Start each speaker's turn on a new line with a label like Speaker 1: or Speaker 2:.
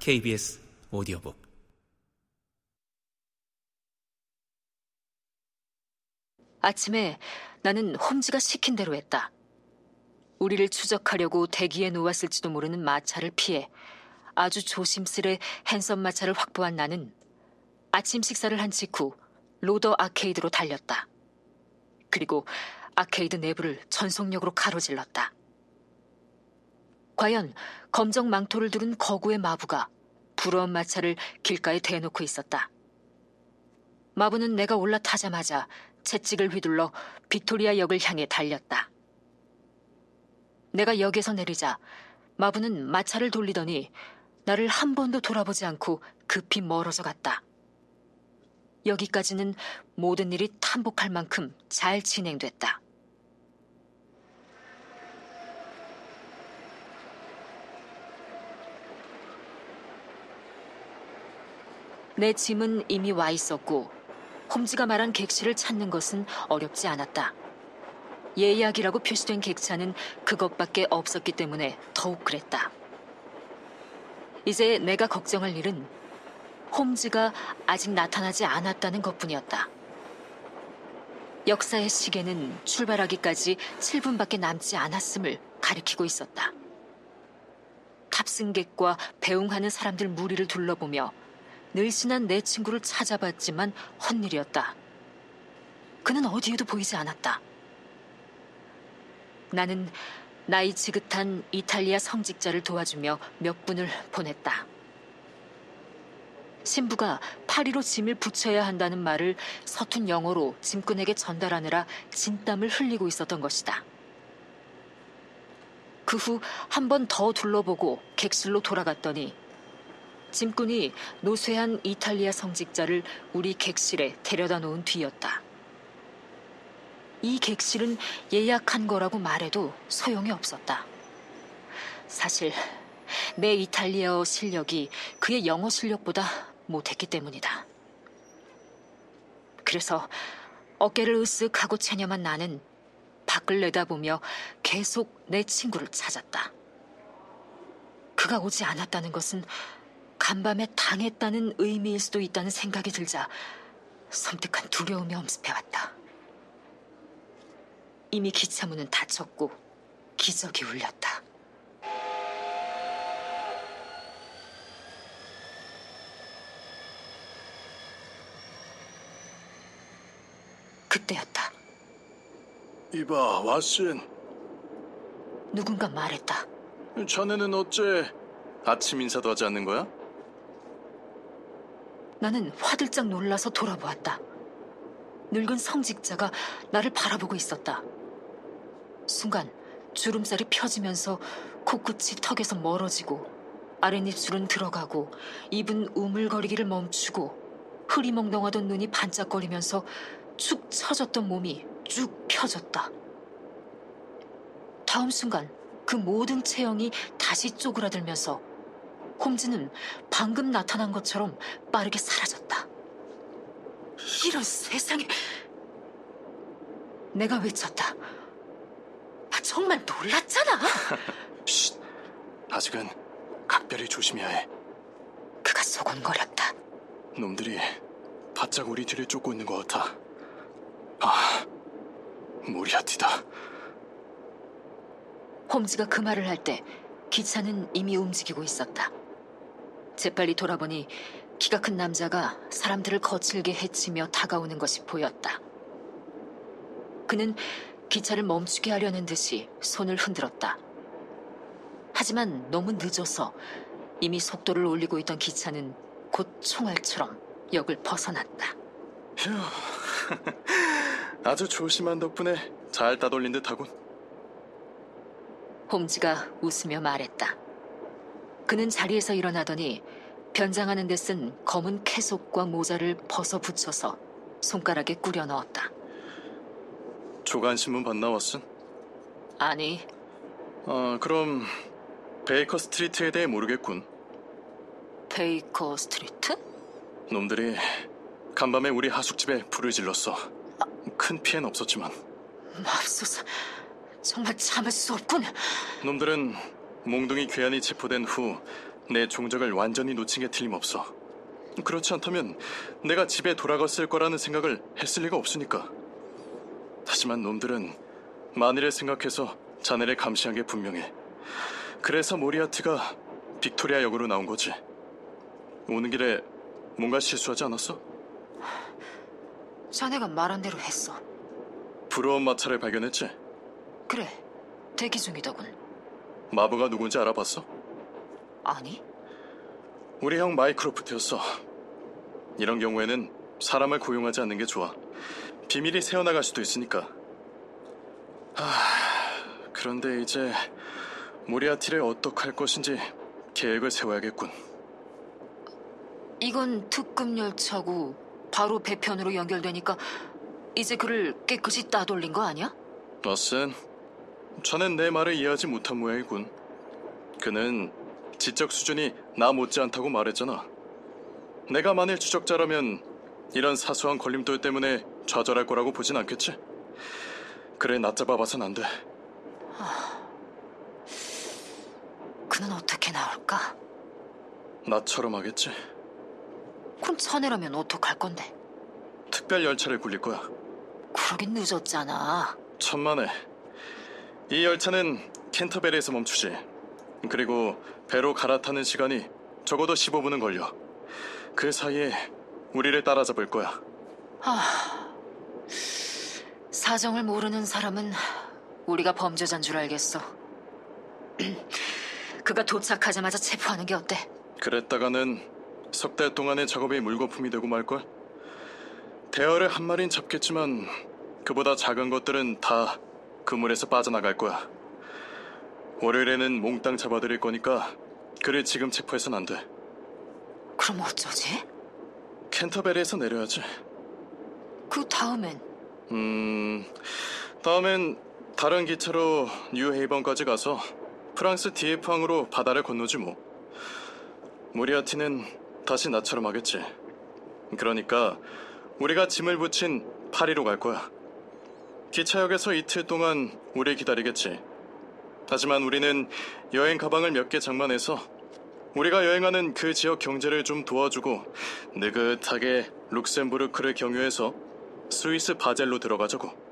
Speaker 1: KBS 오디오북
Speaker 2: 아침에 나는 홈즈가 시킨 대로 했다. 우리를 추적하려고 대기에 놓았을지도 모르는 마차를 피해 아주 조심스레 핸섬 마차를 확보한 나는 아침 식사를 한 직후 로더 아케이드로 달렸다. 그리고 아케이드 내부를 전속력으로 가로질렀다. 과연 검정 망토를 두른 거구의 마부가 부러운 마차를 길가에 대놓고 있었다. 마부는 내가 올라타자마자 채찍을 휘둘러 빅토리아 역을 향해 달렸다. 내가 역에서 내리자 마부는 마차를 돌리더니 나를 한 번도 돌아보지 않고 급히 멀어져 갔다. 여기까지는 모든 일이 탐복할 만큼 잘 진행됐다. 내 짐은 이미 와 있었고 홈즈가 말한 객실을 찾는 것은 어렵지 않았다. 예약이라고 표시된 객차는 그것밖에 없었기 때문에 더욱 그랬다. 이제 내가 걱정할 일은 홈즈가 아직 나타나지 않았다는 것뿐이었다. 역사의 시계는 출발하기까지 7분밖에 남지 않았음을 가리키고 있었다. 탑승객과 배웅하는 사람들 무리를 둘러보며 늘씬한 내 친구를 찾아봤지만 헛일이었다. 그는 어디에도 보이지 않았다. 나는 나이 지긋한 이탈리아 성직자를 도와주며 몇 분을 보냈다. 신부가 파리로 짐을 붙여야 한다는 말을 서툰 영어로 짐꾼에게 전달하느라 진땀을 흘리고 있었던 것이다. 그 후 한 번 더 둘러보고 객실로 돌아갔더니 짐꾼이 노쇠한 이탈리아 성직자를 우리 객실에 데려다 놓은 뒤였다. 이 객실은 예약한 거라고 말해도 소용이 없었다. 사실 내 이탈리아어 실력이 그의 영어 실력보다 못했기 때문이다. 그래서 어깨를 으쓱하고 체념한 나는 밖을 내다보며 계속 내 친구를 찾았다. 그가 오지 않았다는 것은 간밤에 당했다는 의미일 수도 있다는 생각이 들자 섬뜩한 두려움이 엄습해왔다. 이미 기차문은 닫혔고 기적이 울렸다. 그때였다.
Speaker 3: 이봐, 왓슨.
Speaker 2: 누군가 말했다.
Speaker 3: 자네는 어째 아침 인사도 하지 않는 거야?
Speaker 2: 나는 화들짝 놀라서 돌아보았다. 늙은 성직자가 나를 바라보고 있었다. 순간 주름살이 펴지면서 코끝이 턱에서 멀어지고 아랫입술은 들어가고 입은 우물거리기를 멈추고 흐리멍덩하던 눈이 반짝거리면서 축 처졌던 몸이 쭉 펴졌다. 다음 순간 그 모든 체형이 다시 쪼그라들면서 홈즈는 방금 나타난 것처럼 빠르게 사라졌다. 이런 세상에 내가 외쳤다. 아, 정말 놀랐잖아.
Speaker 3: 쉿. 아직은 각별히 조심해야 해.
Speaker 2: 그가 소곤거렸다.
Speaker 3: 놈들이 바짝 우리 뒤를 쫓고 있는 것 같아. 아, 모리아티다.
Speaker 2: 홈즈가 그 말을 할 때 기차는 이미 움직이고 있었다. 재빨리 돌아보니 키가 큰 남자가 사람들을 거칠게 해치며 다가오는 것이 보였다. 그는 기차를 멈추게 하려는 듯이 손을 흔들었다. 하지만 너무 늦어서 이미 속도를 올리고 있던 기차는 곧 총알처럼 역을 벗어났다.
Speaker 3: 휴. 아주 조심한 덕분에 잘 따돌린 듯하군.
Speaker 2: 홈즈가 웃으며 말했다. 그는 자리에서 일어나더니 변장하는 데 쓴 검은 캐속과 모자를 벗어 붙여서 손가락에 꾸려 넣었다.
Speaker 3: 조간신문 봤나 왓슨?
Speaker 2: 아니,
Speaker 3: 어, 그럼 베이커 스트리트에 대해 모르겠군.
Speaker 2: 베이커 스트리트?
Speaker 3: 놈들이 간밤에 우리 하숙집에 불을 질렀어. 큰 피해는 없었지만
Speaker 2: 맙소사, 정말 참을 수 없군.
Speaker 3: 놈들은 몽둥이 괴한이 체포된 후 내 종적을 완전히 놓친 게 틀림없어. 그렇지 않다면 내가 집에 돌아갔을 거라는 생각을 했을 리가 없으니까. 하지만 놈들은 만일을 생각해서 자네를 감시한 게 분명해. 그래서 모리아트가 빅토리아 역으로 나온 거지. 오는 길에 뭔가 실수하지 않았어?
Speaker 2: 자네가 말한 대로 했어.
Speaker 3: 부러운 마차를 발견했지?
Speaker 2: 그래, 대기 중이더군.
Speaker 3: 마부가 누군지 알아봤어?
Speaker 2: 아니?
Speaker 3: 우리 형 마이크로프트였어. 이런 경우에는 사람을 고용하지 않는 게 좋아. 비밀이 새어나갈 수도 있으니까. 하, 그런데 이제 모리아티를 어떻게 할 것인지 계획을 세워야겠군.
Speaker 2: 이건 특급 열차고 바로 배편으로 연결되니까 이제 그를 깨끗이 따돌린 거 아니야?
Speaker 3: 버슨, 저는 내 말을 이해하지 못한 모양이군. 그는 지적 수준이 나 못지않다고 말했잖아. 내가 만일 추적자라면 이런 사소한 걸림돌 때문에 좌절할 거라고 보진 않겠지? 그래, 낮잡아 봐선 안 돼.
Speaker 2: 그는 어떻게 나올까?
Speaker 3: 나처럼 하겠지.
Speaker 2: 그럼 자네라면 어떡할 건데?
Speaker 3: 특별 열차를 굴릴 거야.
Speaker 2: 그러긴 늦었잖아.
Speaker 3: 천만에. 이 열차는 캔터베리에서 멈추지. 그리고 배로 갈아타는 시간이 적어도 15분은 걸려. 그 사이에 우리를 따라잡을 거야.
Speaker 2: 사정을 모르는 사람은 우리가 범죄자인 줄 알겠어. 그가 도착하자마자 체포하는 게 어때?
Speaker 3: 그랬다가는 석 달 동안의 작업이 물거품이 되고 말걸? 대어를 한 마리는 잡겠지만 그보다 작은 것들은 다 그물에서 빠져나갈 거야. 월요일에는 몽땅 잡아드릴 거니까 그를 지금 체포해선 안 돼.
Speaker 2: 그럼 어쩌지?
Speaker 3: 캔터베리에서 내려야지.
Speaker 2: 그 다음엔
Speaker 3: 음, 다음엔 다른 기차로 뉴헤이번까지 가서 프랑스 디에프항으로 바다를 건너지 뭐. 모리아티는 다시 나처럼 하겠지. 그러니까 우리가 짐을 붙인 파리로 갈 거야. 기차역에서 이틀 동안 우리 기다리겠지. 하지만 우리는 여행 가방을 몇 개 장만해서 우리가 여행하는 그 지역 경제를 좀 도와주고 느긋하게 룩셈부르크를 경유해서 스위스 바젤로 들어가자고.